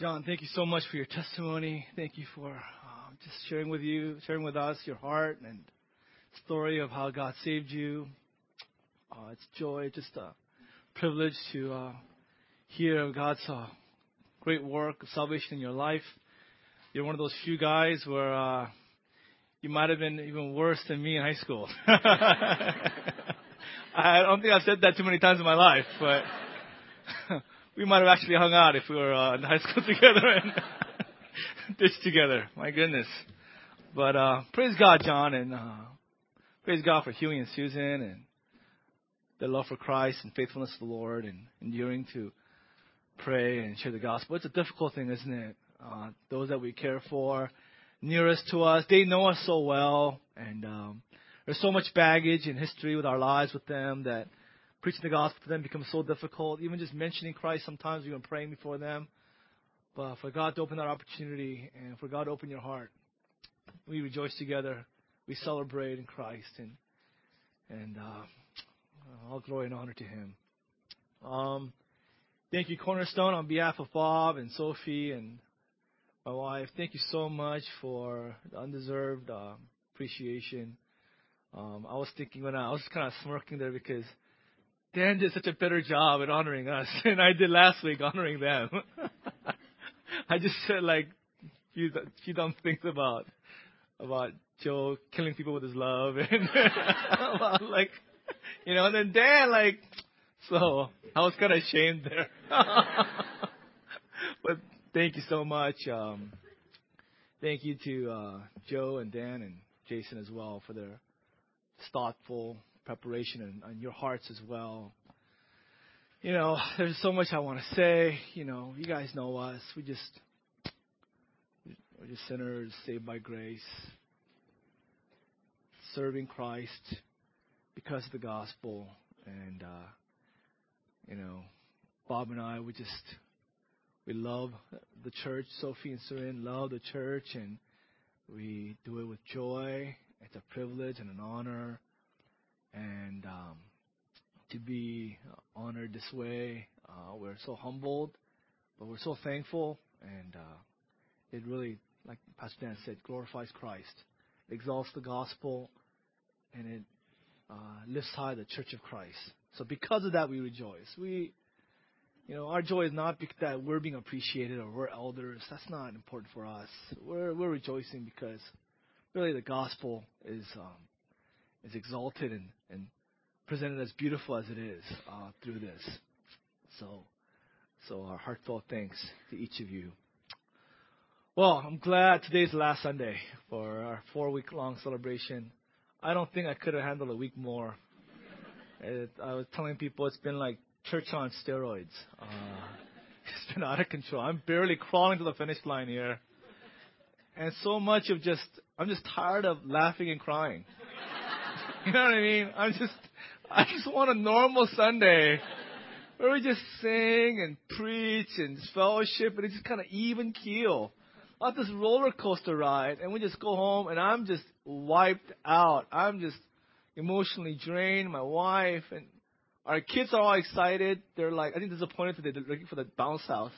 John, thank you so much for your testimony. Thank you for uh, just sharing with you, sharing with us your heart and story of how God saved you. Uh, it's joy, just a privilege to uh, hear of God's uh, great work of salvation in your life. You're one of those few guys where uh, you might have been even worse than me in high school. I don't think I've said that too many times in my life, but we might have actually hung out if we were uh, in high school together and ditched together. My goodness. But uh, praise God, John, and uh, praise God for Huey and Susan and their love for Christ and faithfulness to the Lord and enduring to pray and share the gospel. It's a difficult thing, isn't it? Uh, those that we care for, nearest to us, they know us so well, and um, there's so much baggage and history with our lives with them that preaching the gospel to them becomes so difficult. Even just mentioning Christ, sometimes even praying before them. But for God to open that opportunity and for God to open your heart, we rejoice together. We celebrate in Christ, and and uh, all glory and honor to Him. Um, thank you, Cornerstone, on behalf of Bob and Sophie and my wife. Thank you so much for the undeserved uh, appreciation. Um, I was thinking when I, I was kind of smirking there because Dan did such a better job at honoring us than I did last week honoring them. I just said like few few dumb things about about Joe killing people with his love and about like you know, and then Dan like so I was kind of ashamed there. but thank you so much. Um, thank you to uh, Joe and Dan and Jason as well for their thoughtful preparation and, your hearts as well. You know, there's so much I want to say. You know, you guys know us. We just we're just sinners saved by grace, serving Christ because of the gospel, and uh, you know, Bob and I we just we love the church. Sophie and Surin love the church, and we do it with joy. It's a privilege and an honor and um, to be honored this way. Uh, we're so humbled, but we're so thankful, and uh, it really, like Pastor Dan said, glorifies Christ, exalts the gospel, and it uh, lifts high the church of Christ. So because of that, we rejoice. We, you know, our joy is not that we're being appreciated or we're elders. That's not important for us. We're we're rejoicing because really the gospel is um, is exalted and, and presented as beautiful as it is uh, through this. So, so our heartfelt thanks to each of you. Well, I'm glad today's the last Sunday for our four week long celebration. I don't think I could have handled a week more. It, I was telling people it's been like church on steroids. Uh, it's been out of control. I'm barely crawling to the finish line here. And so much of just, I'm just tired of laughing and crying. You know what I mean? I'm just, I just want a normal Sunday where we just sing and preach and fellowship and it's just kind of even keel. Not this roller coaster ride and we just go home and I'm just wiped out. I'm just emotionally drained. My wife and our kids are all excited. They're like, I think disappointed today. They're looking for the bounce house.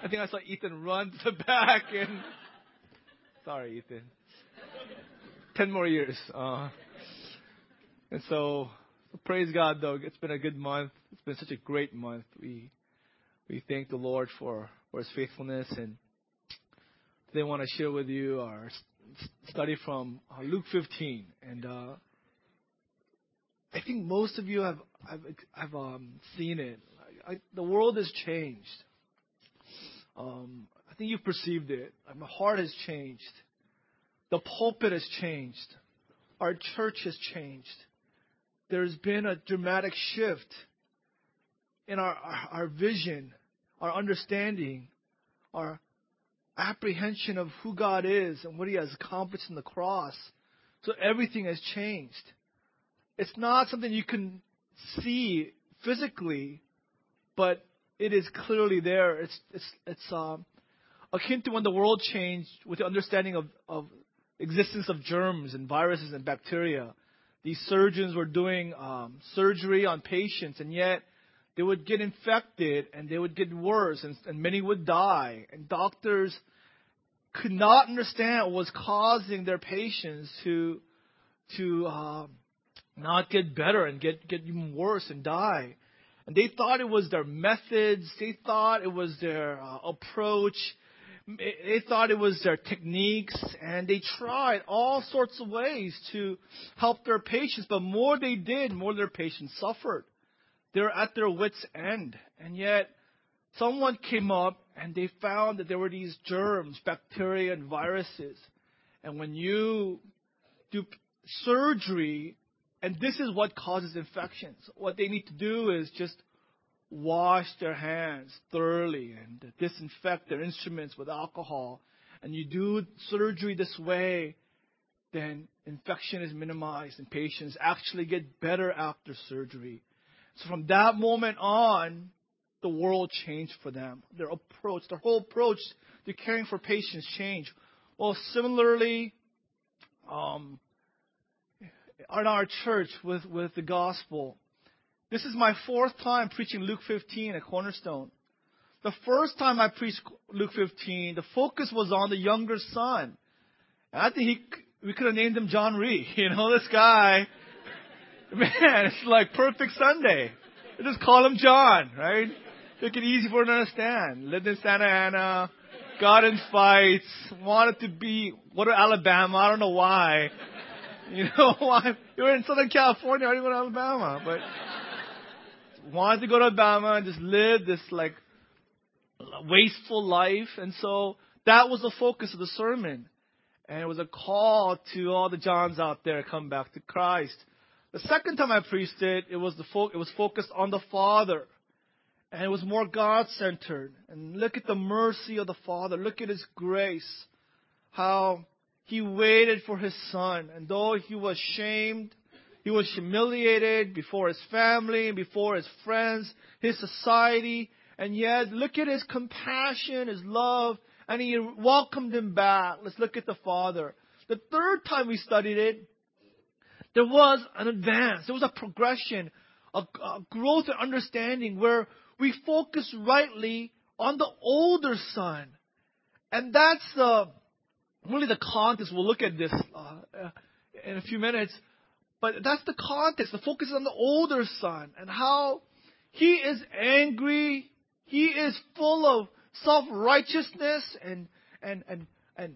I think I saw Ethan run to the back and, sorry, Ethan. Ten more years. Uh, praise God, though. It's been a good month. It's been such a great month. We we thank the Lord for, His faithfulness. And today I want to share with you our study from uh, Luke 15. And uh, I think most of you have um, seen it. The world has changed. Um, I think you've perceived it. My heart has changed. The pulpit has changed. Our church has changed there's been a dramatic shift in our, our, our vision, our understanding, our apprehension of who God is and what He has accomplished in the cross. So everything has changed. It's not something you can see physically, but it is clearly there. It's it's it's um, akin to when the world changed with the understanding of, of existence of germs and viruses and bacteria. These surgeons were doing um, surgery on patients, and yet they would get infected and they would get worse, and, and many would die. And doctors could not understand what was causing their patients to to uh, not get better and get get even worse and die. And they thought it was their methods. They thought it was their uh, approach. They thought it was their techniques, and they tried all sorts of ways to help their patients. But more they did, more their patients suffered. They're at their wits' end, and yet someone came up and they found that there were these germs, bacteria, and viruses. And when you do surgery, and this is what causes infections, what they need to do is just wash their hands thoroughly and disinfect their instruments with alcohol. And you do surgery this way, then infection is minimized and patients actually get better after surgery. So from that moment on, the world changed for them. Their approach, their whole approach to caring for patients changed. Well, similarly, um, in our church with, with the gospel, this is my fourth time preaching Luke 15 at Cornerstone. The first time I preached Luke 15, the focus was on the younger son. And I think he, we could have named him John Ree. You know, this guy, man, it's like perfect Sunday. just call him John, right? Make it easy for him to understand. Lived in Santa Ana, got in fights, wanted to be, what to Alabama, I don't know why. You know why? You're in Southern California, do you go to Alabama? But wanted to go to Alabama and just live this like wasteful life. And so that was the focus of the sermon. And it was a call to all the Johns out there come back to Christ. The second time I preached it, it was the fo- it was focused on the Father. And it was more God centered. And look at the mercy of the Father. Look at His grace. How He waited for His Son. And though He was shamed, He was humiliated before His family, and before His friends, His society. And yet, look at His compassion, His love, and He welcomed Him back. Let's look at the Father. The third time we studied it, there was an advance. There was a progression, a, a growth and understanding where we focus rightly on the older son. And that's uh, really the context. We'll look at this uh, in a few minutes. But that's the context. The focus is on the older son and how he is angry. He is full of self righteousness and, and, and, and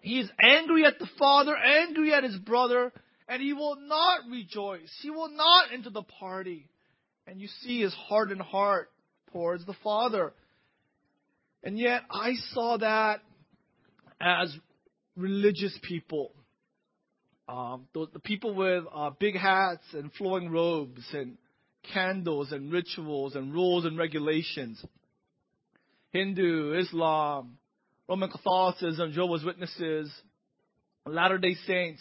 he is angry at the father, angry at his brother, and he will not rejoice. He will not enter the party and you see his hardened heart towards the Father. And yet, I saw that as religious people. Um, the, the, people with uh, big hats and flowing robes and candles and rituals and rules and regulations. Hindu, Islam, Roman Catholicism, Jehovah's Witnesses, Latter day Saints,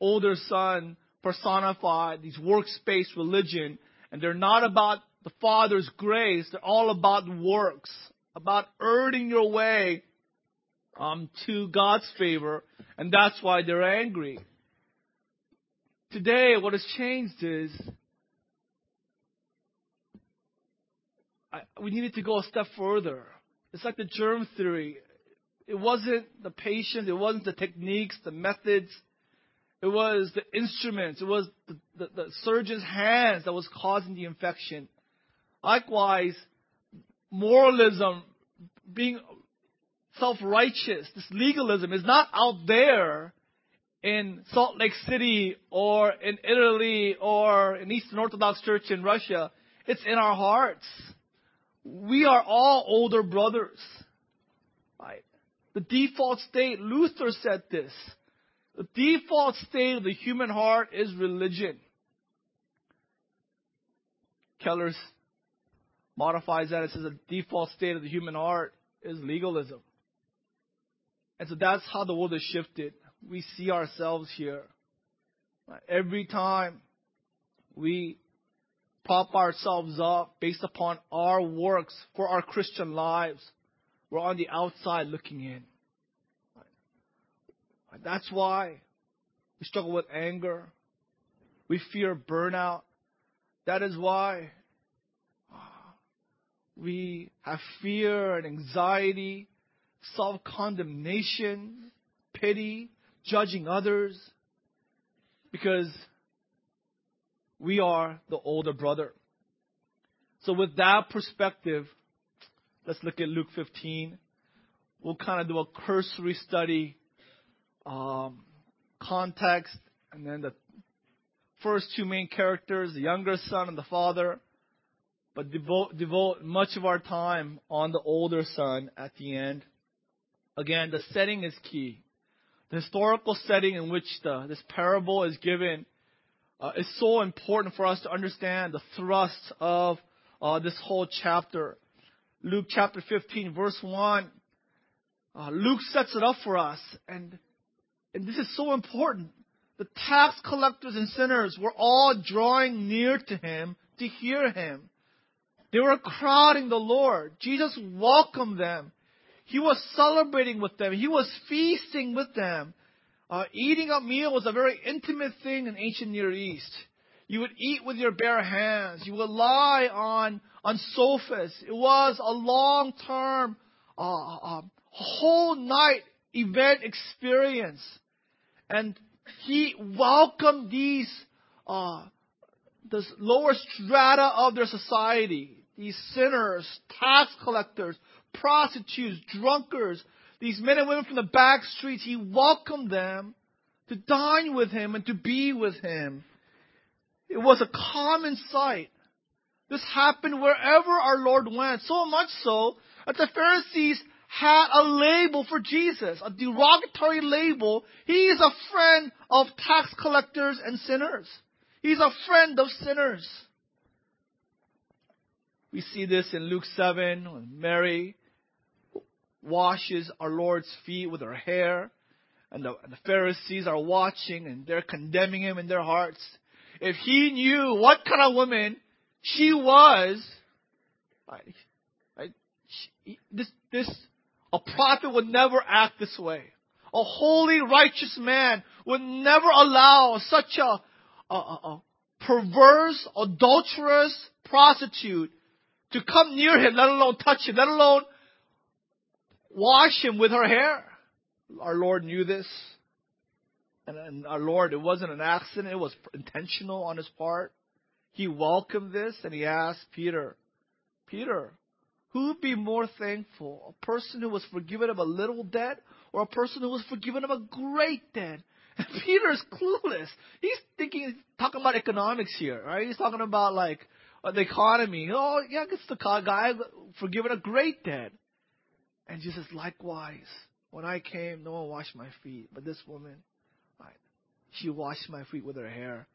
older son personified, these works based religion and they're not about the Father's grace. They're all about works, about earning your way um, to God's favor. And that's why they're angry. Today, what has changed is I, we needed to go a step further. It's like the germ theory. It wasn't the patient, it wasn't the techniques, the methods, it was the instruments. It was the, the, the surgeon's hands that was causing the infection. Likewise, moralism, being self-righteous, this legalism is not out there in Salt Lake City or in Italy or in Eastern Orthodox Church in Russia. It's in our hearts. We are all older brothers. Right? The default state, Luther said this. The default state of the human heart is religion. Keller's modifies that. It says the default state of the human heart is legalism. And so that's how the world has shifted. We see ourselves here. Every time we prop ourselves up based upon our works for our Christian lives, we're on the outside looking in. That's why we struggle with anger. We fear burnout. That is why we have fear and anxiety, self condemnation, pity, judging others, because we are the older brother. So, with that perspective, let's look at Luke 15. We'll kind of do a cursory study, um, context, and then the first two main characters, the younger son and the father, but devote, devote much of our time on the older son at the end. Again, the setting is key. The historical setting in which the, this parable is given uh, is so important for us to understand the thrust of uh, this whole chapter. Luke chapter 15, verse 1. Uh, Luke sets it up for us, and, and this is so important. The tax collectors and sinners were all drawing near to him to hear him. They were crowding the Lord. Jesus welcomed them. He was celebrating with them. He was feasting with them. Uh, eating a meal was a very intimate thing in ancient Near East. You would eat with your bare hands. You would lie on, on sofas. It was a long term, uh, uh, whole night event experience. And he welcomed these, uh, lower strata of their society. These sinners, tax collectors, prostitutes, drunkards, these men and women from the back streets, he welcomed them to dine with him and to be with him. It was a common sight. This happened wherever our Lord went, so much so that the Pharisees had a label for Jesus, a derogatory label. He is a friend of tax collectors and sinners. He's a friend of sinners. We see this in Luke 7 when Mary washes our Lord's feet with her hair, and the, and the Pharisees are watching and they're condemning him in their hearts. If he knew what kind of woman she was, I, I, she, this, this, a prophet would never act this way. A holy, righteous man would never allow such a, a, a perverse, adulterous prostitute to come near him, let alone touch him, let alone wash him with her hair. Our Lord knew this. And, and our Lord, it wasn't an accident, it was intentional on his part. He welcomed this and he asked Peter, Peter, who would be more thankful? A person who was forgiven of a little debt or a person who was forgiven of a great debt? Peter's clueless. He's thinking, talking about economics here, right? He's talking about like uh, the economy. Oh, yeah, it's the guy forgiven a great debt. And Jesus, likewise, when I came, no one washed my feet, but this woman, she washed my feet with her hair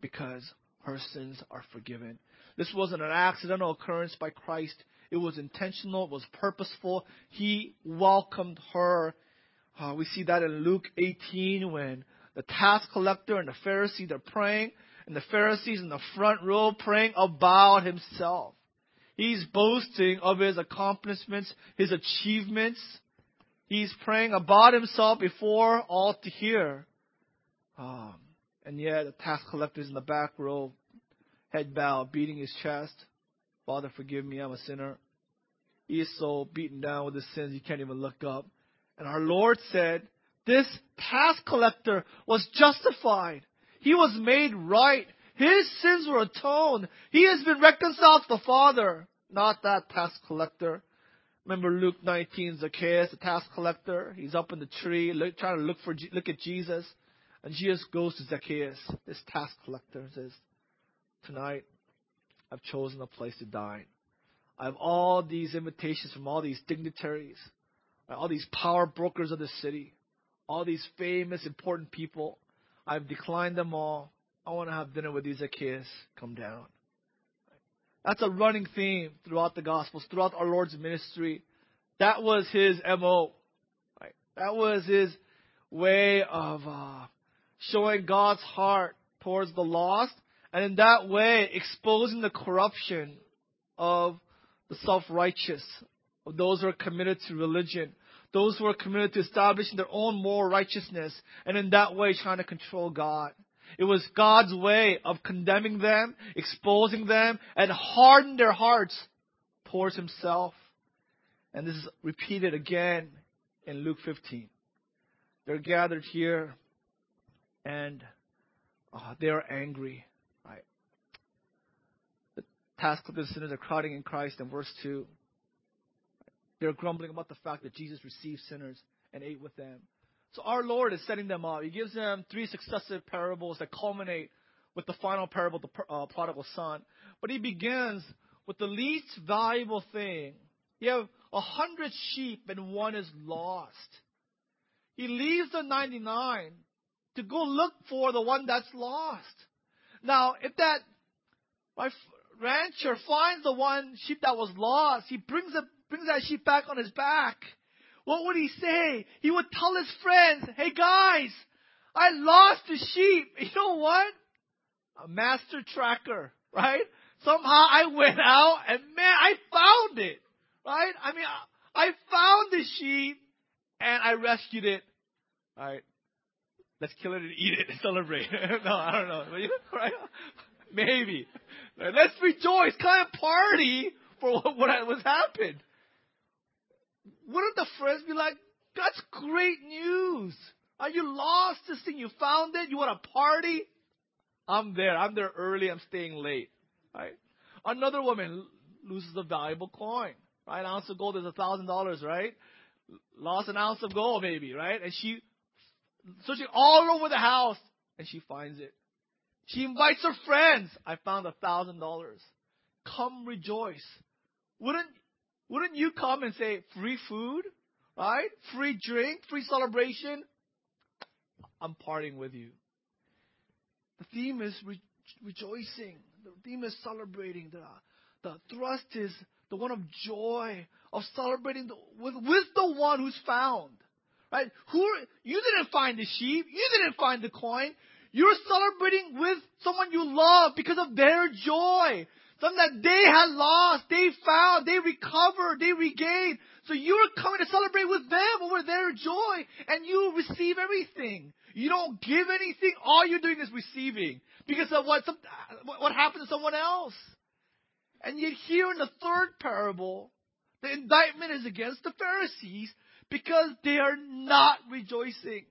because her sins are forgiven. This wasn't an accidental occurrence by Christ. It was intentional. It was purposeful. He welcomed her. Uh, we see that in Luke 18 when the tax collector and the Pharisee, they're praying and the Pharisees in the front row praying about himself. He's boasting of his accomplishments, his achievements. He's praying about himself before all to hear. Um, and yet, the tax collector's in the back row, head bowed, beating his chest. Father, forgive me, I'm a sinner. He is so beaten down with his sins, he can't even look up. And our Lord said, This tax collector was justified he was made right. His sins were atoned. He has been reconciled to the Father, not that tax collector. Remember Luke 19, Zacchaeus, the tax collector. He's up in the tree, look, trying to look for look at Jesus, and Jesus goes to Zacchaeus, this tax collector, and says, "Tonight, I've chosen a place to dine. I have all these invitations from all these dignitaries, all these power brokers of the city, all these famous, important people. I've declined them all. I want to have dinner with you, Zacchaeus. Come down. That's a running theme throughout the Gospels, throughout our Lord's ministry. That was his MO. Right? That was his way of uh, showing God's heart towards the lost, and in that way exposing the corruption of the self righteous, of those who are committed to religion, those who are committed to establishing their own moral righteousness and in that way trying to control God. It was God's way of condemning them, exposing them, and hardening their hearts towards himself. And this is repeated again in Luke 15. They're gathered here and uh, they are angry. Right? The task of the sinners are crowding in Christ in verse 2. They're grumbling about the fact that Jesus received sinners and ate with them. So our Lord is setting them up. He gives them three successive parables that culminate with the final parable, the uh, prodigal son. But he begins with the least valuable thing. You have a hundred sheep and one is lost. He leaves the 99 to go look for the one that's lost. Now, if that rancher finds the one sheep that was lost, he brings brings that sheep back on his back. What would he say? He would tell his friends, "Hey guys, I lost the sheep. You know what? A master tracker, right? Somehow I went out and man, I found it, right? I mean, I found the sheep and I rescued it. All right. Let's kill it and eat it and celebrate. no, I don't know. Right? Maybe. Let's rejoice, kind of party for what, what was happened. Wouldn't the friends be like, that's great news. Are you lost this thing? You found it? You want a party? I'm there. I'm there early. I'm staying late. Right? Another woman loses a valuable coin. Right? An ounce of gold is a thousand dollars, right? Lost an ounce of gold, maybe, right? And she searching all over the house, and she finds it. She invites her friends. I found a thousand dollars. Come rejoice. Wouldn't wouldn't you come and say free food, right? Free drink, free celebration? I'm parting with you. The theme is re- rejoicing. The theme is celebrating. The the thrust is the one of joy, of celebrating the, with with the one who's found. Right? Who you didn't find the sheep, you didn't find the coin. You're celebrating with someone you love because of their joy. Something that they had lost, they found, they recovered, they regained. So you're coming to celebrate with them over their joy, and you receive everything. You don't give anything. All you're doing is receiving because of what some, what happened to someone else. And yet here in the third parable, the indictment is against the Pharisees because they are not rejoicing.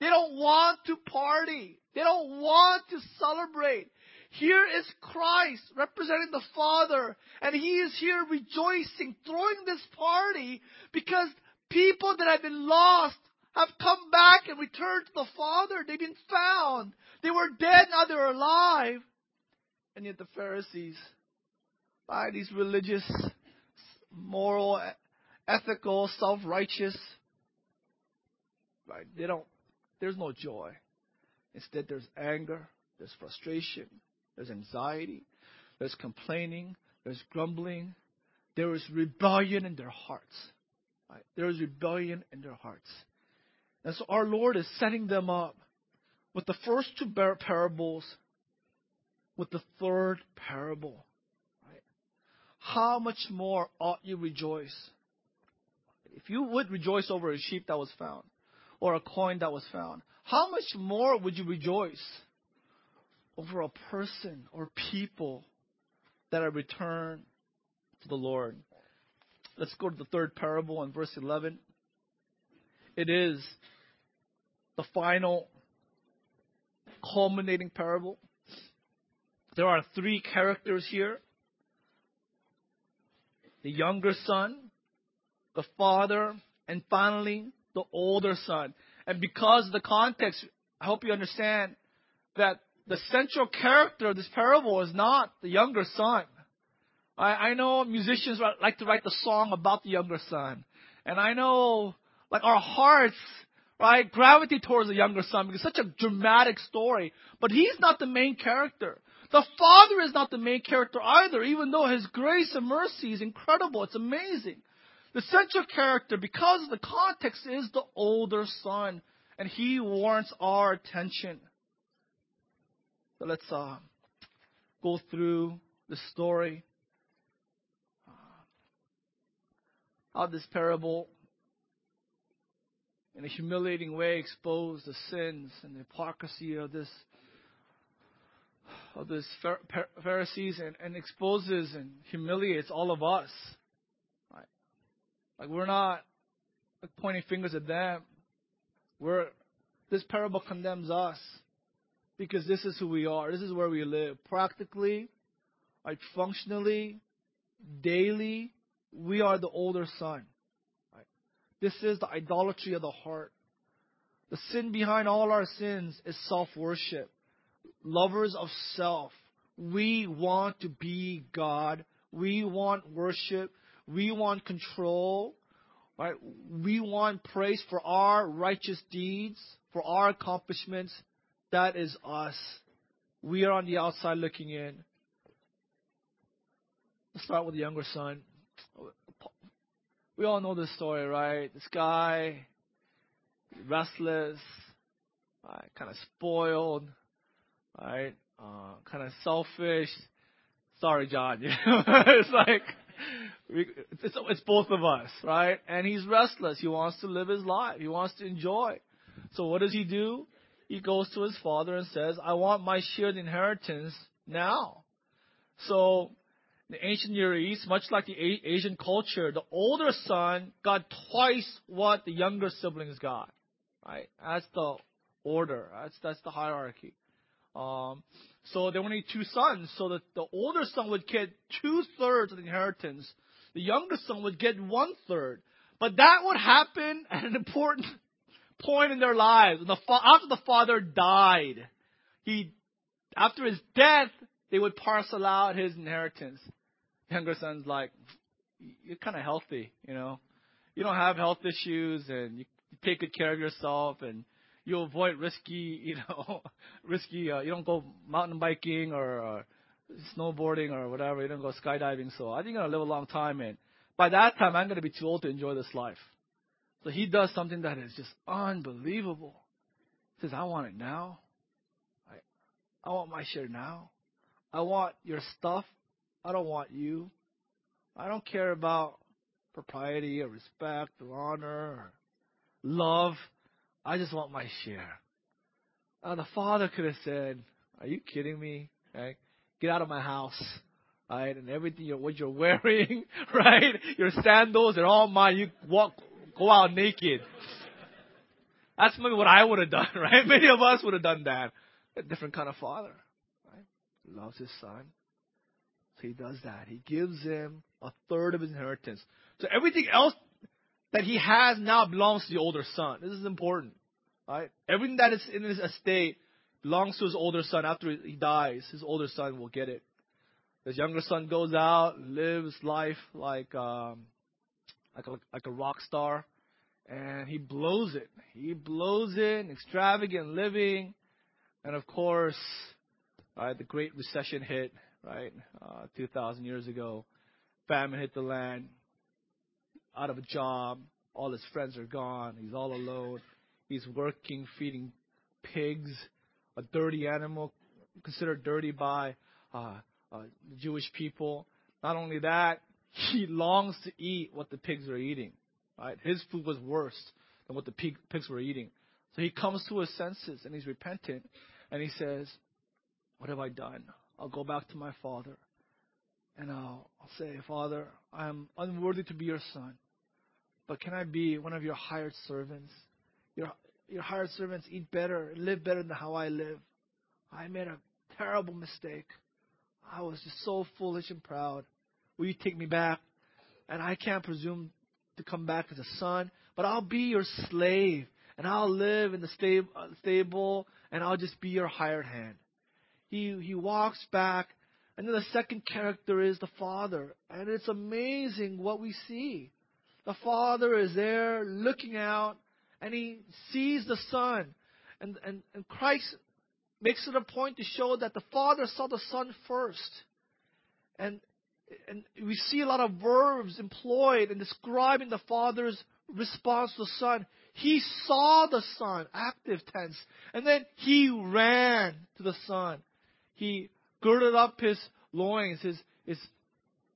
They don't want to party. They don't want to celebrate. Here is Christ representing the Father, and He is here rejoicing, throwing this party because people that have been lost have come back and returned to the Father. They've been found. They were dead, now they're alive. And yet the Pharisees, by these religious, moral, ethical, self-righteous. Right? They don't. There's no joy. Instead, there's anger, there's frustration, there's anxiety, there's complaining, there's grumbling, there is rebellion in their hearts. Right? There is rebellion in their hearts. And so our Lord is setting them up with the first two parables, with the third parable. Right? How much more ought you rejoice? if you would rejoice over a sheep that was found or a coin that was found, how much more would you rejoice over a person or people that are returned to the Lord? Let's go to the third parable in verse 11. It is the final culminating parable. There are three characters here the younger son, the father, and finally, the older son. And because of the context, I hope you understand that the central character of this parable is not the younger son. I, I know musicians like to write the song about the younger son. And I know, like, our hearts, right, gravitate towards the younger son because it's such a dramatic story. But he's not the main character. The father is not the main character either, even though his grace and mercy is incredible. It's amazing. The central character, because of the context, is the older son, and he warrants our attention. So let's uh, go through the story. Uh, how this parable, in a humiliating way, exposed the sins and the hypocrisy of this of this Pharisees and, and exposes and humiliates all of us. Right? Like we're not like pointing fingers at them. We're this parable condemns us because this is who we are. This is where we live. Practically, like functionally, daily, we are the older son. Right? This is the idolatry of the heart. The sin behind all our sins is self worship lovers of self. We want to be God. We want worship. We want control. Right? We want praise for our righteous deeds, for our accomplishments. That is us. We are on the outside looking in. Let's start with the younger son. We all know this story, right? This guy, restless, uh, kind of spoiled, right? Uh, kind of selfish. Sorry, John. it's like it's, it's both of us, right? And he's restless. He wants to live his life. He wants to enjoy. So what does he do? He goes to his father and says, "I want my shared inheritance now." So the ancient Near East, much like the Asian culture, the older son got twice what the younger siblings got. Right? That's the order. That's that's the hierarchy. Um, so there were only two sons, so that the older son would get two thirds of the inheritance. The younger son would get one third. But that would happen at an important point in their lives. The after the father died, he, after his death, they would parcel out his inheritance. Younger son's like, you're kind of healthy, you know. You don't have health issues, and you take good care of yourself, and you avoid risky, you know, risky. Uh, you don't go mountain biking or uh, snowboarding or whatever. You don't go skydiving. So I think I'm gonna live a long time, and by that time I'm gonna be too old to enjoy this life. So he does something that is just unbelievable. He says, "I want it now. I, I want my share now. I want your stuff. I don't want you. I don't care about propriety or respect or honor or love. I just want my share. Uh, the father could have said, Are you kidding me? Right? Get out of my house. Right? And everything, you're, what you're wearing, right? Your sandals, they're all mine. You walk, go out naked. That's maybe what I would have done, right? Many of us would have done that. A different kind of father, right? Loves his son. So he does that. He gives him a third of his inheritance. So everything else that he has now belongs to the older son. This is important. Right? Everything that is in his estate belongs to his older son. After he dies, his older son will get it. His younger son goes out, lives life like um, like a, like a rock star, and he blows it. He blows it, extravagant living, and of course, right, the Great Recession hit. Right, uh, 2,000 years ago, famine hit the land. Out of a job, all his friends are gone. He's all alone. He's working, feeding pigs, a dirty animal, considered dirty by uh, uh, Jewish people. Not only that, he longs to eat what the pigs are eating. Right? His food was worse than what the pig, pigs were eating. So he comes to his senses and he's repentant and he says, What have I done? I'll go back to my father and I'll, I'll say, Father, I'm unworthy to be your son, but can I be one of your hired servants? Your, your hired servants eat better, live better than how I live. I made a terrible mistake. I was just so foolish and proud. Will you take me back? And I can't presume to come back as a son, but I'll be your slave, and I'll live in the uh, stable, and I'll just be your hired hand. He he walks back, and then the second character is the father, and it's amazing what we see. The father is there looking out, and he sees the Son. And, and, and Christ makes it a point to show that the Father saw the Son first. And, and we see a lot of verbs employed in describing the Father's response to the Son. He saw the Son, active tense, and then he ran to the Son. He girded up his loins, his, his,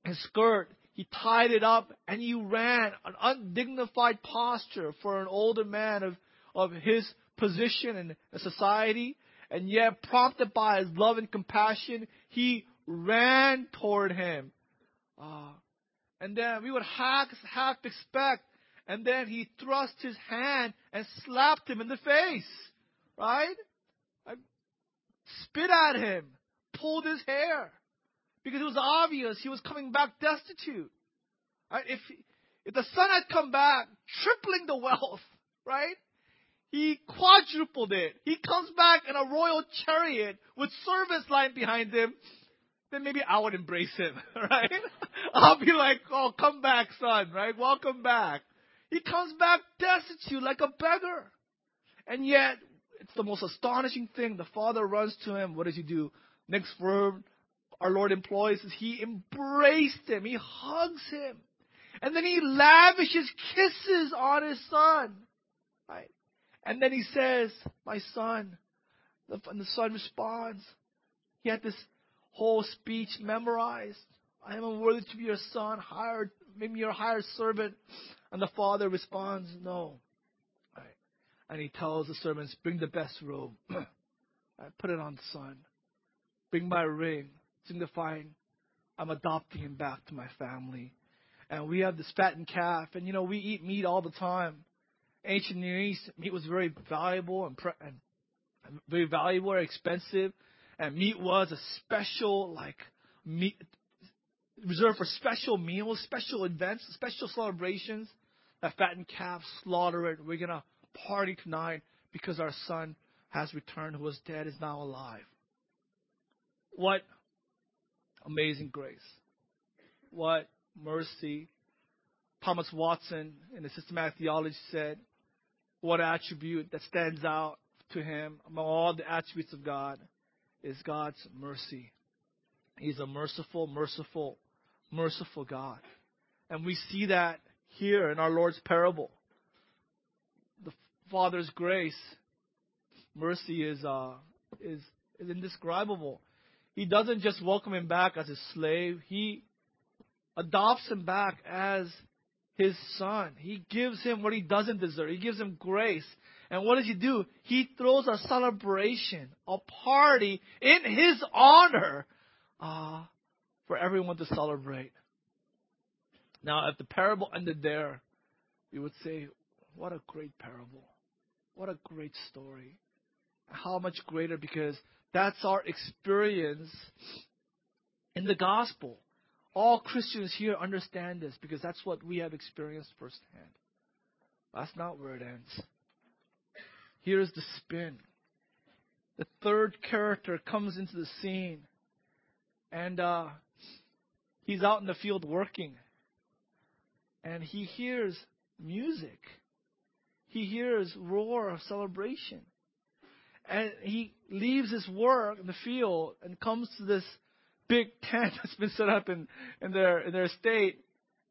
his skirt, he tied it up and he ran, an undignified posture for an older man of, of his position in society. And yet, prompted by his love and compassion, he ran toward him. Uh, and then we would half, half expect, and then he thrust his hand and slapped him in the face. Right? I spit at him, pulled his hair. Because it was obvious he was coming back destitute. Right? If, if the son had come back, tripling the wealth, right? He quadrupled it. He comes back in a royal chariot with servants lying behind him. Then maybe I would embrace him, right? I'll be like, oh, come back, son, right? Welcome back. He comes back destitute like a beggar. And yet, it's the most astonishing thing. The father runs to him. What does he do? Next verb our Lord employs is he embraced him. He hugs him. And then he lavishes kisses on his son. Right? And then he says, My son. And the son responds. He had this whole speech memorized. I am unworthy to be your son, hired, maybe your hired servant. And the father responds, No. Right. And he tells the servants, Bring the best robe. I put it on the son. Bring my ring, signifying I'm adopting him back to my family. And we have this fattened calf, and you know, we eat meat all the time ancient Near East, meat was very valuable and, pre- and very valuable or expensive, and meat was a special like meat reserved for special meals, special events, special celebrations. That fattened calf, slaughter it. We're gonna party tonight because our son has returned, who was dead, is now alive. What amazing grace! What mercy! Thomas Watson in the systematic theology said, what attribute that stands out to him among all the attributes of God is God's mercy. He's a merciful, merciful, merciful God. And we see that here in our Lord's parable. The Father's grace, mercy is, uh, is, is indescribable. He doesn't just welcome him back as a slave, he adopts him back as his son. He gives him what he doesn't deserve. He gives him grace. And what does he do? He throws a celebration, a party in his honor uh, for everyone to celebrate. Now, if the parable ended there, we would say, what a great parable. What a great story. How much greater because that's our experience in the gospel. All Christians here understand this because that's what we have experienced firsthand. That's not where it ends. Here's the spin. The third character comes into the scene, and uh, he's out in the field working, and he hears music. He hears roar of celebration, and he leaves his work in the field and comes to this big tent that's been set up in, in their in their estate,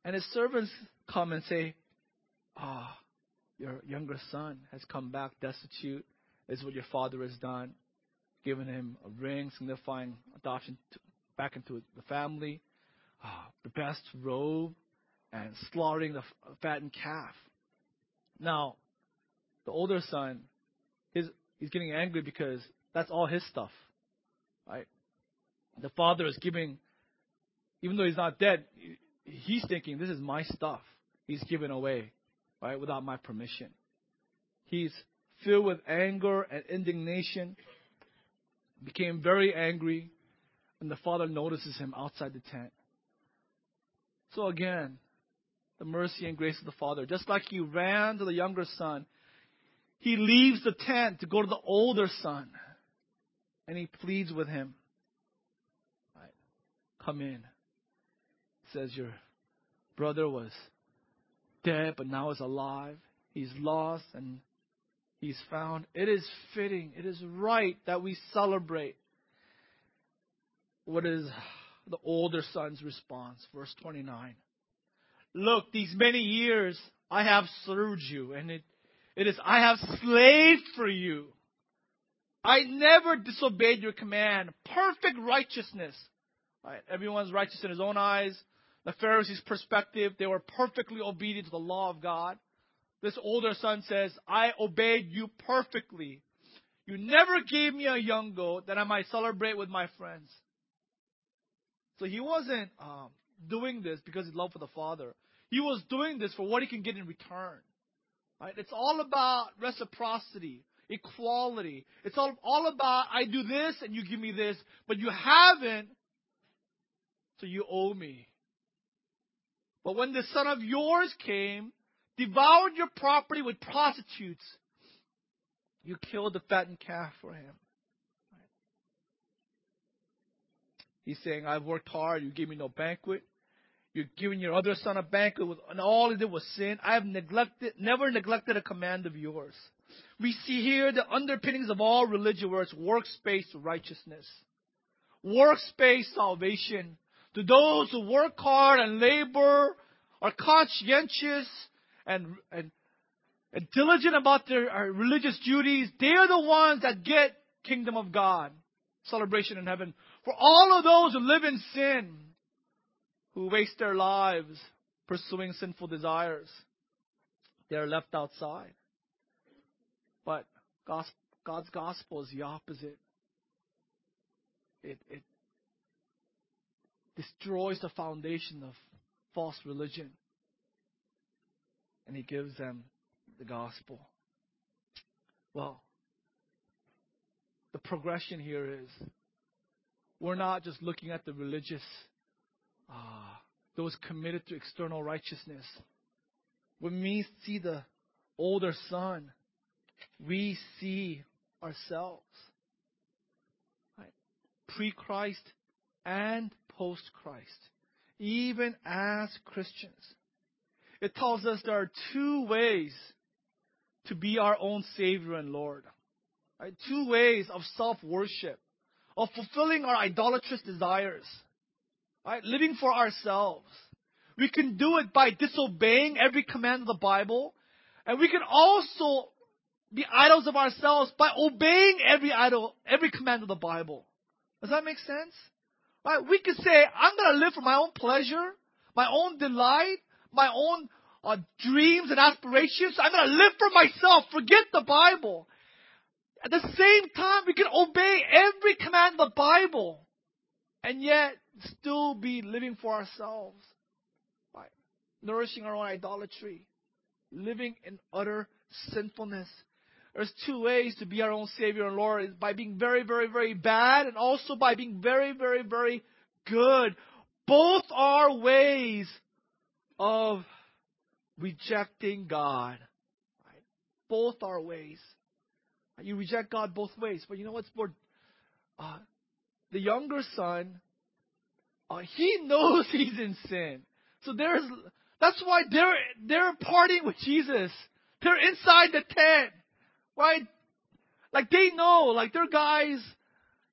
and his servants come and say, "Ah, oh, your younger son has come back destitute. This is what your father has done, given him a ring signifying adoption to, back into the family, ah, the best robe, and slaughtering the fattened calf." Now, the older son, his he's getting angry because that's all his stuff, right? the father is giving, even though he's not dead, he's thinking, this is my stuff. He's given away, right, without my permission. He's filled with anger and indignation, became very angry, and the father notices him outside the tent. So again, the mercy and grace of the father, just like he ran to the younger son, he leaves the tent to go to the older son, and he pleads with him come in. Says your brother was dead, but now is alive. He's lost and he's found. It is fitting, it is right that we celebrate. What is the older son's response? Verse 29. Look, these many years I have served you, and it, it is I have slaved for you. I never disobeyed your command. Perfect righteousness. Right? Everyone's righteous in his own eyes. The Pharisees' perspective, they were perfectly obedient to the law of God. This older son says, I obeyed you perfectly. You never gave me a young goat that I might celebrate with my friends. So he wasn't um, doing this because he loved for the Father. He was doing this for what he can get in return. Right? It's all about reciprocity, equality. It's all, all about I do this and you give me this, but you haven't, so you owe me. But when the son of yours came, devoured your property with prostitutes, you killed the fattened calf for him. He's saying, I've worked hard, you gave me no banquet. You're giving your other son a banquet, with, and all he did was sin. I have neglected, never neglected a command of yours. We see here the underpinnings of all religion where it's works-based righteousness. Works-based salvation. To those who work hard and labor, are conscientious and, and, and diligent about their uh, religious duties, they are the ones that get kingdom of God, celebration in heaven. For all of those who live in sin, who waste their lives pursuing sinful desires, they are left outside. But God's gospel is the opposite. It, it destroys the foundation of false religion. And he gives them the gospel. Well, the progression here is we're not just looking at the religious, uh, those committed to external righteousness. When we see the older son, we see ourselves. Right? Pre Christ and post Christ. Even as Christians. It tells us there are two ways to be our own Savior and Lord. Right? Two ways of self worship of fulfilling our idolatrous desires, right? Living for ourselves. We can do it by disobeying every command of the Bible, and we can also be idols of ourselves by obeying every idol, every command of the Bible. Does that make sense? Right? We could say, I'm going to live for my own pleasure, my own delight, my own uh, dreams and aspirations. I'm going to live for myself. Forget the Bible. At the same time, we can obey every command of the Bible and yet still be living for ourselves. Right? Nourishing our own idolatry. Living in utter sinfulness. There's two ways to be our own Savior and Lord is by being very, very, very bad and also by being very, very, very good. Both are ways of rejecting God. Right? Both are ways. You reject God both ways. But you know what's more? Uh, the younger son, uh, he knows he's in sin. So there's, that's why they're, they're partying with Jesus. They're inside the tent. Right? Like they know, like they're guys,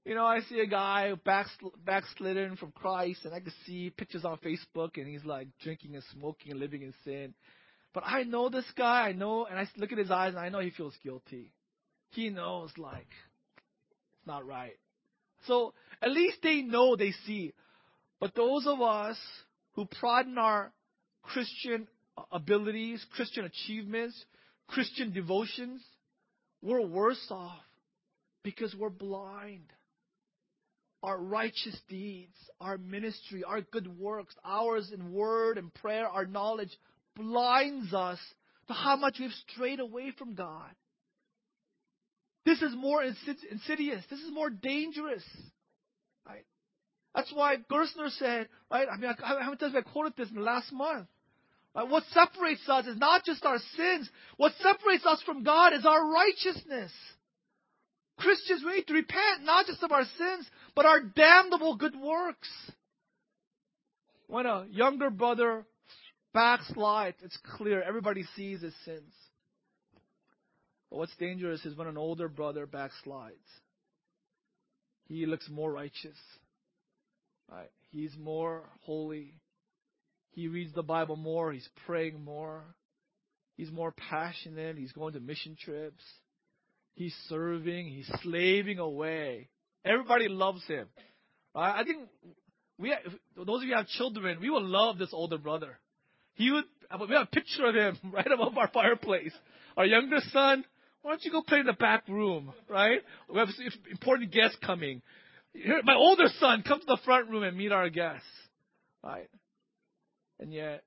you know, I see a guy backsl- backslidden from Christ and I can see pictures on Facebook and he's like drinking and smoking and living in sin. But I know this guy, I know, and I look at his eyes and I know he feels guilty he knows like it's not right. So at least they know they see. But those of us who pride in our Christian abilities, Christian achievements, Christian devotions, we're worse off because we're blind. Our righteous deeds, our ministry, our good works, ours in word and prayer, our knowledge blinds us to how much we've strayed away from God. This is more insidious. This is more dangerous. Right? That's why Gerstner said, right? I mean, how many times have I quoted this in the last month? Right? What separates us is not just our sins. What separates us from God is our righteousness. Christians, we need to repent not just of our sins, but our damnable good works. When a younger brother backslides, it's clear. Everybody sees his sins. But what's dangerous is when an older brother backslides. He looks more righteous. Right? He's more holy. He reads the Bible more. He's praying more. He's more passionate. He's going to mission trips. He's serving. He's slaving away. Everybody loves him. I think we, those of you who have children, we will love this older brother. He would, we have a picture of him right above our fireplace. Our younger son, Why don't you go play in the back room, right? We have important guests coming. My older son, come to the front room and meet our guests, right? And yet,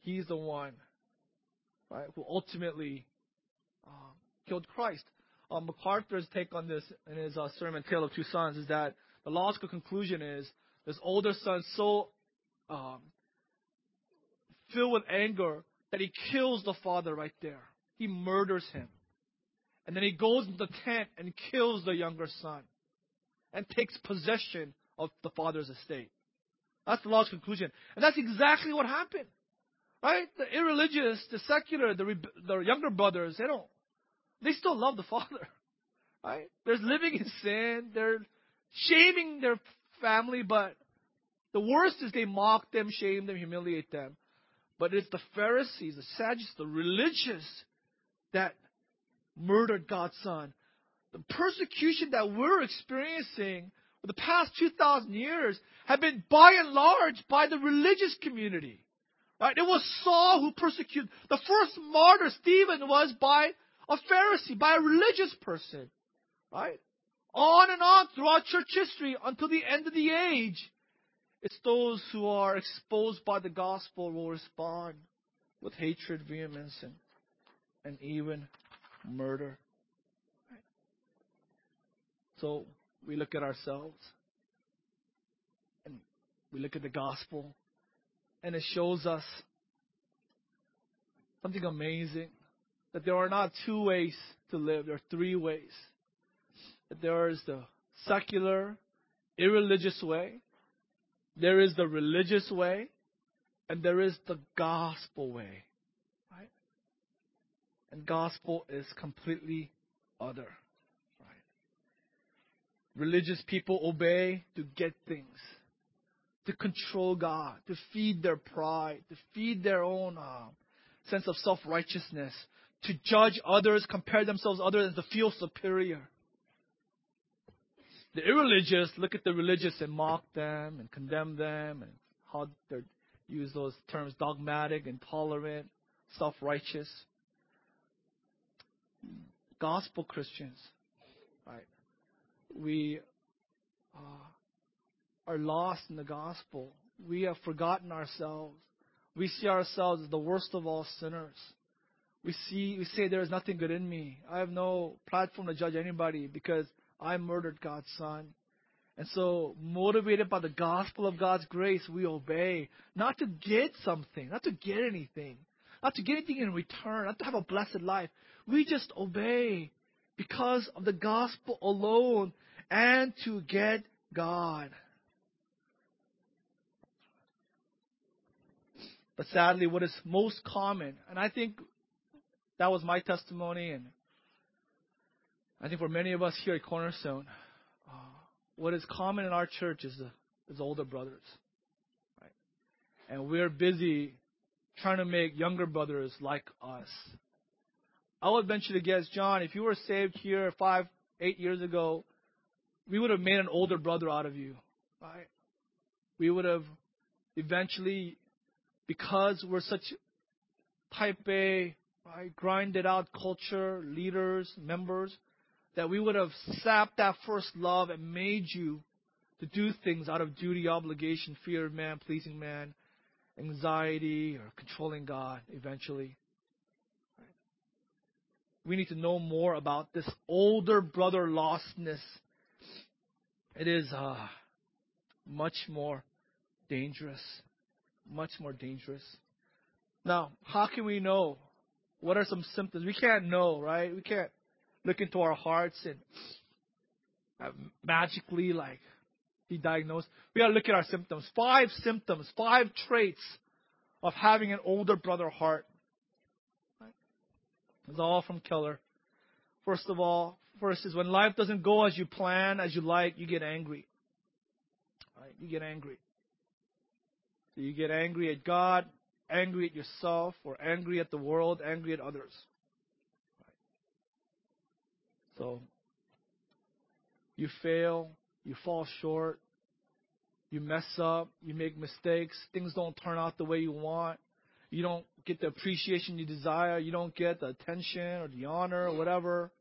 he's the one, right, who ultimately um, killed Christ. Um, MacArthur's take on this in his uh, sermon, Tale of Two Sons, is that the logical conclusion is this older son so um, filled with anger that he kills the father right there. He murders him. And then he goes into the tent and kills the younger son and takes possession of the father's estate. That's the logical conclusion. And that's exactly what happened. Right? The irreligious, the secular, the, the younger brothers, they don't, they still love the father. Right? They're living in sin. They're shaming their family, but the worst is they mock them, shame them, humiliate them. But it's the Pharisees, the Sadducees, the religious that murdered God's Son. The persecution that we're experiencing for the past 2,000 years have been by and large by the religious community. Right? It was Saul who persecuted. The first martyr, Stephen, was by a Pharisee, by a religious person. Right? On and on throughout church history until the end of the age. It's those who are exposed by the gospel will respond with hatred, vehemence, and, and even murder. So we look at ourselves and we look at the gospel, and it shows us something amazing that there are not two ways to live, there are three ways. That there is the secular, irreligious way, there is the religious way, and there is the gospel way. Right? And gospel is completely other. Religious people obey to get things, to control God, to feed their pride, to feed their own uh, sense of self righteousness, to judge others, compare themselves to others, and to feel superior. The irreligious look at the religious and mock them and condemn them and how they use those terms dogmatic, intolerant, self righteous. Gospel Christians? We uh, are lost in the gospel. We have forgotten ourselves. We see ourselves as the worst of all sinners. We see, we say there is nothing good in me. I have no platform to judge anybody because I murdered God's son. And so, motivated by the gospel of God's grace, we obey. Not to get something, not to get anything, not to get anything in return, not to have a blessed life. We just obey because of the gospel alone and to get God. But sadly, what is most common, and I think that was my testimony, and I think for many of us here at Cornerstone, uh, what is common in our church is, the, is older brothers. Right? And we're busy trying to make younger brothers like us. I would venture to guess, John, if you were saved here five, eight years ago, we would have made an older brother out of you. Right? We would have eventually, because we're such type A, right, grinded out culture, leaders, members, that we would have sapped that first love and made you to do things out of duty, obligation, fear of man, pleasing man, anxiety, or controlling God eventually. We need to know more about this older brother lostness. It is uh, much more dangerous. Much more dangerous. Now, how can we know? What are some symptoms? We can't know, right? We can't look into our hearts and uh, magically like be diagnosed. We gotta look at our symptoms. Five symptoms, five traits of having an older brother heart. Right? It's all from Keller. First of all, first is when life doesn't go as you plan, as you like, you get angry. Right? You get angry. So you get angry at God, angry at yourself, or angry at the world, angry at others. So you fail, you fall short, you mess up, you make mistakes, things don't turn out the way you want. You don't get the appreciation you desire, you don't get the attention or the honor or whatever.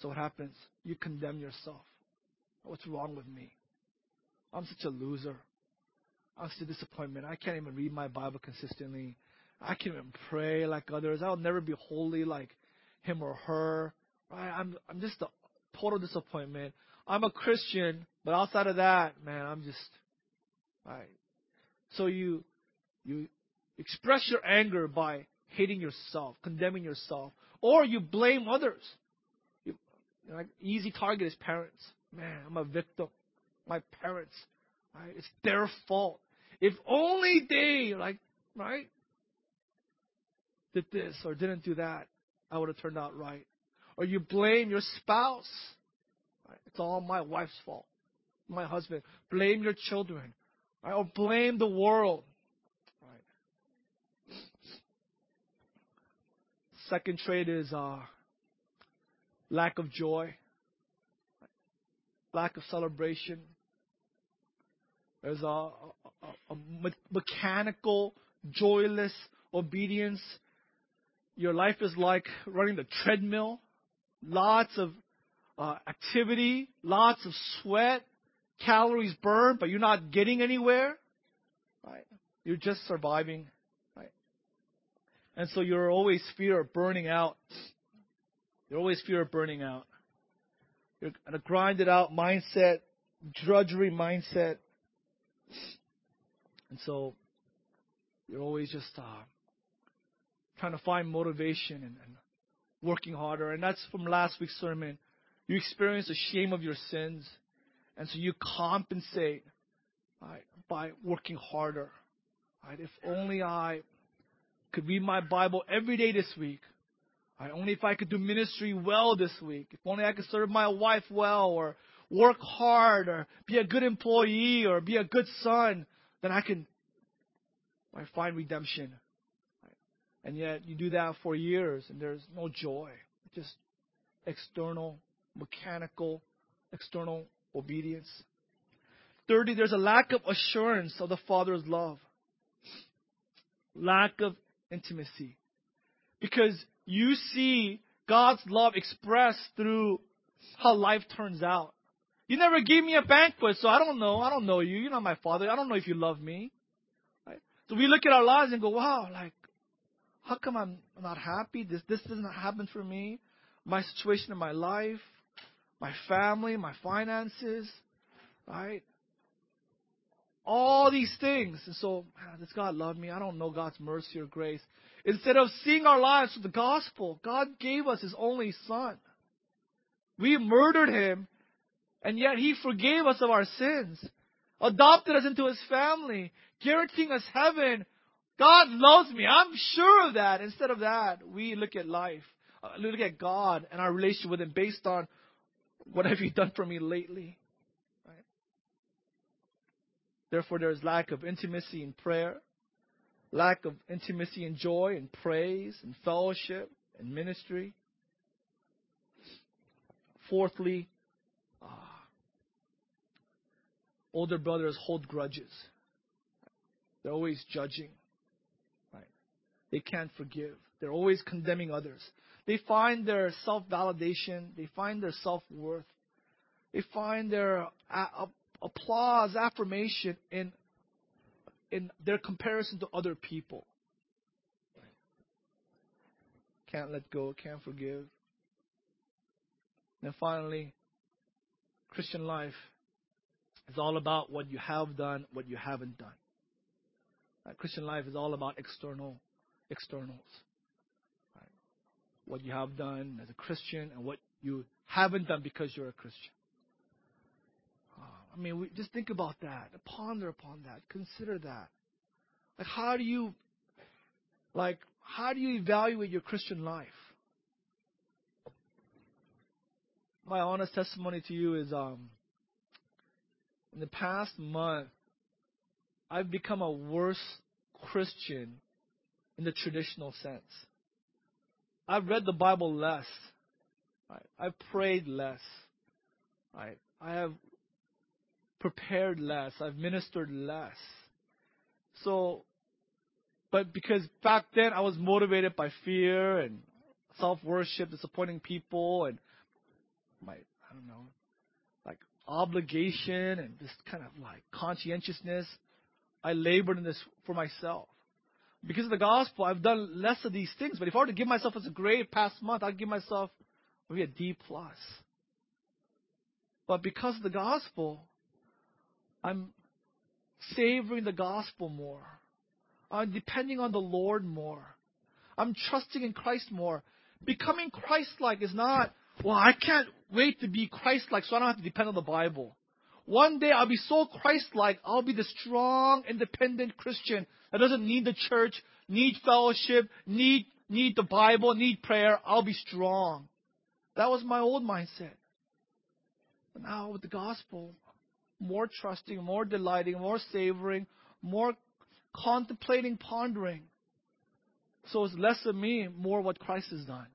So what happens? You condemn yourself. What's wrong with me? I'm such a loser. I'm such a disappointment. I can't even read my Bible consistently. I can't even pray like others. I'll never be holy like him or her. Right? I'm I'm just a total disappointment. I'm a Christian, but outside of that, man, I'm just right. So you you express your anger by hating yourself, condemning yourself, or you blame others. You, like easy target is parents. Man, I'm a victim. My parents, right? It's their fault. If only they, like, right, did this or didn't do that, I would have turned out right. Or you blame your spouse. Right? It's all my wife's fault. My husband. Blame your children. Right? Or blame the world. Second trait is uh, lack of joy, lack of celebration. There's a, a, a, mechanical, joyless obedience. Your life is like running the treadmill. Lots of uh, activity, lots of sweat, calories burned, but you're not getting anywhere. Right? You're just surviving. And so you're always fear of burning out. You're always fear of burning out. You're in a grinded out mindset, drudgery mindset. And so you're always just uh, trying to find motivation and, and working harder. And that's from last week's sermon. You experience the shame of your sins, and so you compensate right, by working harder. Right? If only I could read my Bible every day this week. Right? Only if I could do ministry well this week. If only I could serve my wife well, or work hard, or be a good employee, or be a good son, then I can right, find redemption. And yet you do that for years and there's no joy. Just external, mechanical, external obedience. Thirdly, there's a lack of assurance of the Father's love. Lack of intimacy. Because you see God's love expressed through how life turns out. You never gave me a banquet, so I don't know. I don't know you. You're not my father. I don't know if you love me. Right? So we look at our lives and go, wow, like how come I'm not happy? This this doesn't happen for me. My situation in my life, my family, my finances, right? All these things. And so, man, does God love me? I don't know God's mercy or grace. Instead of seeing our lives through the gospel, God gave us His only Son. We murdered Him, and yet He forgave us of our sins, adopted us into His family, guaranteeing us heaven God loves me. I'm sure of that. Instead of that, we look at life, uh, look at God and our relationship with Him based on what have you done for me lately. Therefore, there is lack of intimacy in prayer, lack of intimacy in joy and praise and fellowship and ministry. Fourthly, uh, older brothers hold grudges. They're always judging. Right? They can't forgive. They're always condemning others. They find their self validation, they find their self worth, they find their a- applause, affirmation in, in their comparison to other people. Can't let go, can't forgive. And finally, Christian life is all about what you have done, what you haven't done. Christian life is all about external externals. What you have done as a Christian and what you haven't done because you're a Christian. I mean, we, just think about that. Ponder upon that. Consider that. Like, how do you, like, how do you evaluate your Christian life? My honest testimony to you is, um, in the past month, I've become a worse Christian in the traditional sense. I've read the Bible less. Right? I've prayed less. Right? I have prepared less. I've ministered less. So, but because back then I was motivated by fear and self worship, disappointing people, and my, I don't know, like obligation and this kind of like conscientiousness, I labored in this for myself. Because of the gospel, I've done less of these things. But if I were to give myself as a grade past month, I'd give myself maybe a D plus. But because of the gospel, I'm savoring the gospel more. I'm depending on the Lord more. I'm trusting in Christ more. Becoming Christ-like is not, well, I can't wait to be Christ-like so I don't have to depend on the Bible. One day I'll be so Christ-like, I'll be the strong, independent Christian that doesn't need the church, need fellowship, need, need the Bible, need prayer. I'll be strong. That was my old mindset. But now with the gospel, more trusting, more delighting, more savoring, more contemplating, pondering. So it's less of me, more what Christ has done.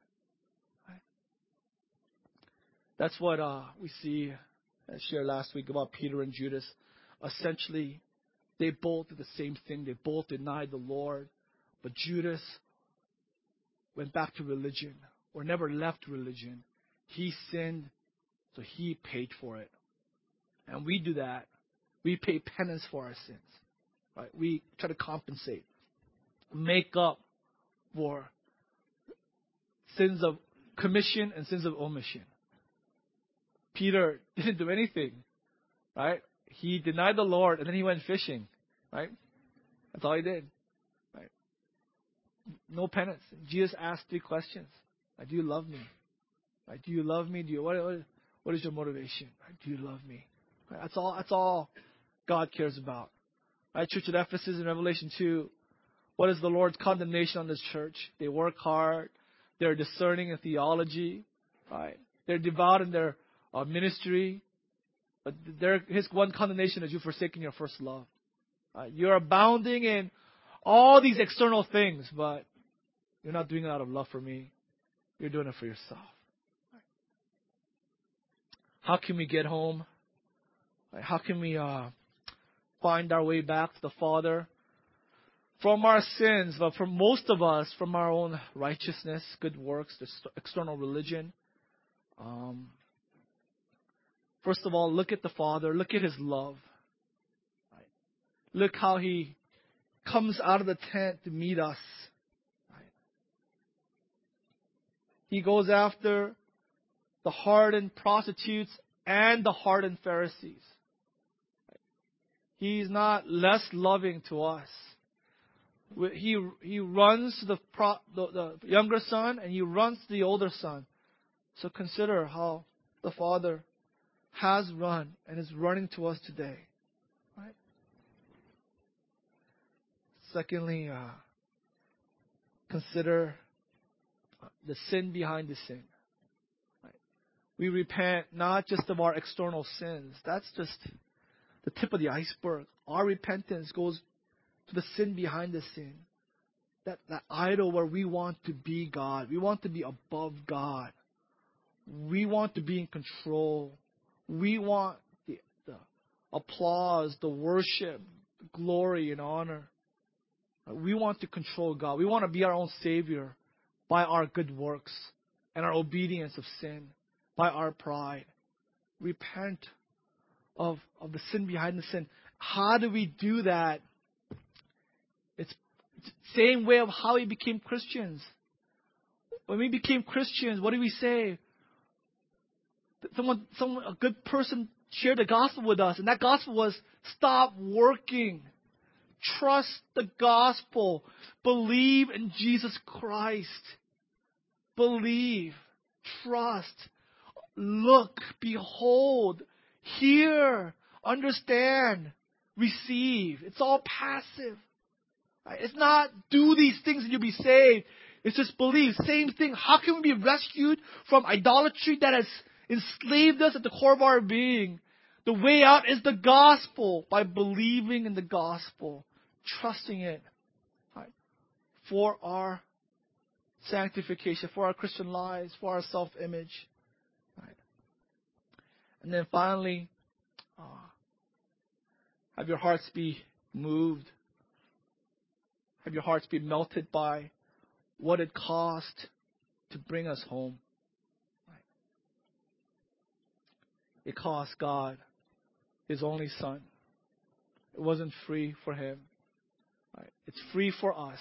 That's what uh, we see, I shared last week about Peter and Judas. Essentially, they both did the same thing. They both denied the Lord. But Judas went back to religion or never left religion. He sinned, so he paid for it. And we do that. We pay penance for our sins. Right? We try to compensate, make up for sins of commission and sins of omission. Peter didn't do anything, right? He denied the Lord and then he went fishing, right? That's all he did, right? No penance. Jesus asked three questions: Do you love me? Right? Do you love me? Do you what? What, what is your motivation? Right? Do you love me? That's all. That's all God cares about. Right? Church at Ephesus in Revelation two what is the Lord's condemnation on this church? They work hard. They're discerning in theology, right? They're devout in their uh, ministry. But their, his one condemnation is you've forsaken your first love. Right? You're abounding in all these external things, but you're not doing it out of love for me. You're doing it for yourself. How can we get home? How can we uh, find our way back to the Father? from our sins, but for most of us, from our own righteousness, good works, external religion. Um, first of all, look at the Father. Look at His love. Right? Look how He comes out of the tent to meet us. Right? He goes after the hardened prostitutes and the hardened Pharisees. He's not less loving to us he he runs the, pro, the, the younger son and he runs the older son. So consider how the father has run and is running to us today. Right? Secondly, uh, consider the sin behind the sin. Right? We repent not just of our external sins. That's just the tip of the iceberg. Our repentance goes to the sin behind the sin. That, that idol where we want to be God. We want to be above God. We want to be in control. We want the, the applause, the worship, glory, and honor. We want to control God. We want to be our own Savior by our good works and our obedience of sin, by our pride. Repent of, of the sin behind the sin. How do we do that? It's same way of how we became Christians. When we became Christians, what do we say? Someone, someone, a good person shared the gospel with us, and that gospel was stop working. Trust the gospel. Believe in Jesus Christ. Believe. Trust. Look. Behold. Hear. Understand. Receive. It's all passive. It's not do these things and you'll be saved. It's just believe. Same thing. How can we be rescued from idolatry that has enslaved us at the core of our being? The way out is the gospel by believing in the gospel, trusting it right, for our sanctification, for our Christian lives, for our self image. And then finally, uh, have your hearts be moved Have your hearts been melted by what it cost to bring us home? It cost God His only Son. It wasn't free for Him. It's free for us,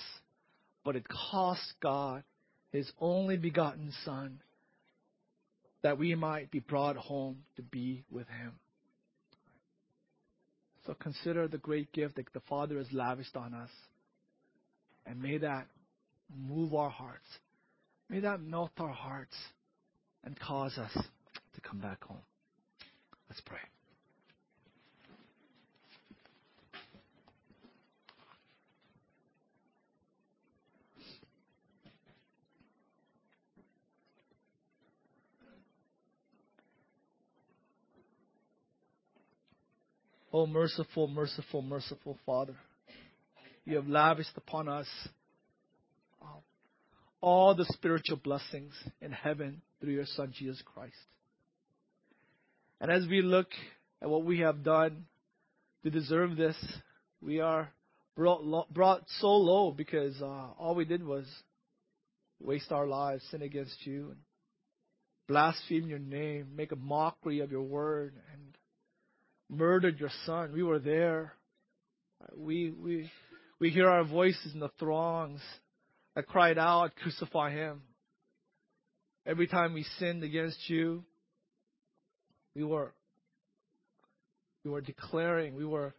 but it cost God His only begotten Son that we might be brought home to be with Him. So consider the great gift that the Father has lavished on us. And may that move our hearts. May that melt our hearts and cause us to come back home. Let's pray. Oh, merciful, merciful, merciful Father, you have lavished upon us all the spiritual blessings in heaven through your Son, Jesus Christ. And as we look at what we have done to deserve this, we are brought, brought so low because uh, all we did was waste our lives, sin against you, and blaspheme your name, make a mockery of your word, and murdered your son. We were there. We we we hear our voices in the throngs that cried out, "Crucify him!" Every time we sinned against you, we were we were declaring, we were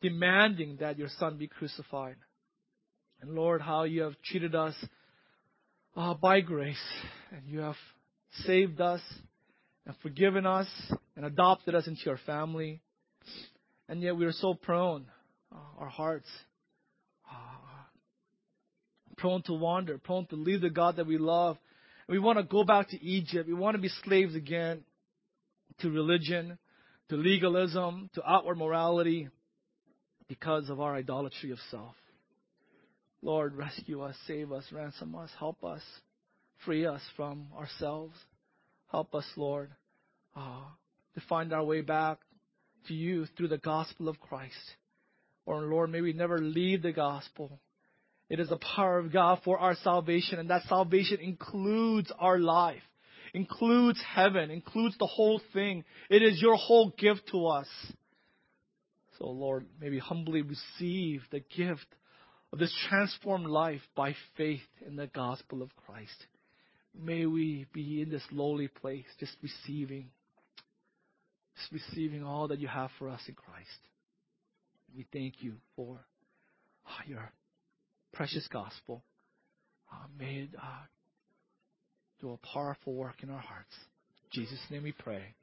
demanding that your son be crucified. And Lord, how you have treated us uh, by grace, and you have saved us and forgiven us and adopted us into your family. And yet we are so prone, uh, our hearts, uh, prone to wander, prone to leave the God that we love. We want to go back to Egypt. We want to be slaves again to religion, to legalism, to outward morality because of our idolatry of self. Lord, rescue us, save us, ransom us, help us, free us from ourselves. Help us, Lord, uh, to find our way back to you through the gospel of Christ. Or, Lord, may we never leave the gospel. It is the power of God for our salvation, and that salvation includes our life includes heaven, includes the whole thing. It is your whole gift to us. So, Lord, may we humbly receive the gift of this transformed life by faith in the gospel of Christ. May we be in this lowly place, just receiving, just receiving all that you have for us in Christ. We thank you for oh, your precious gospel. Uh, it uh, do a powerful work in our hearts. In Jesus' name we pray.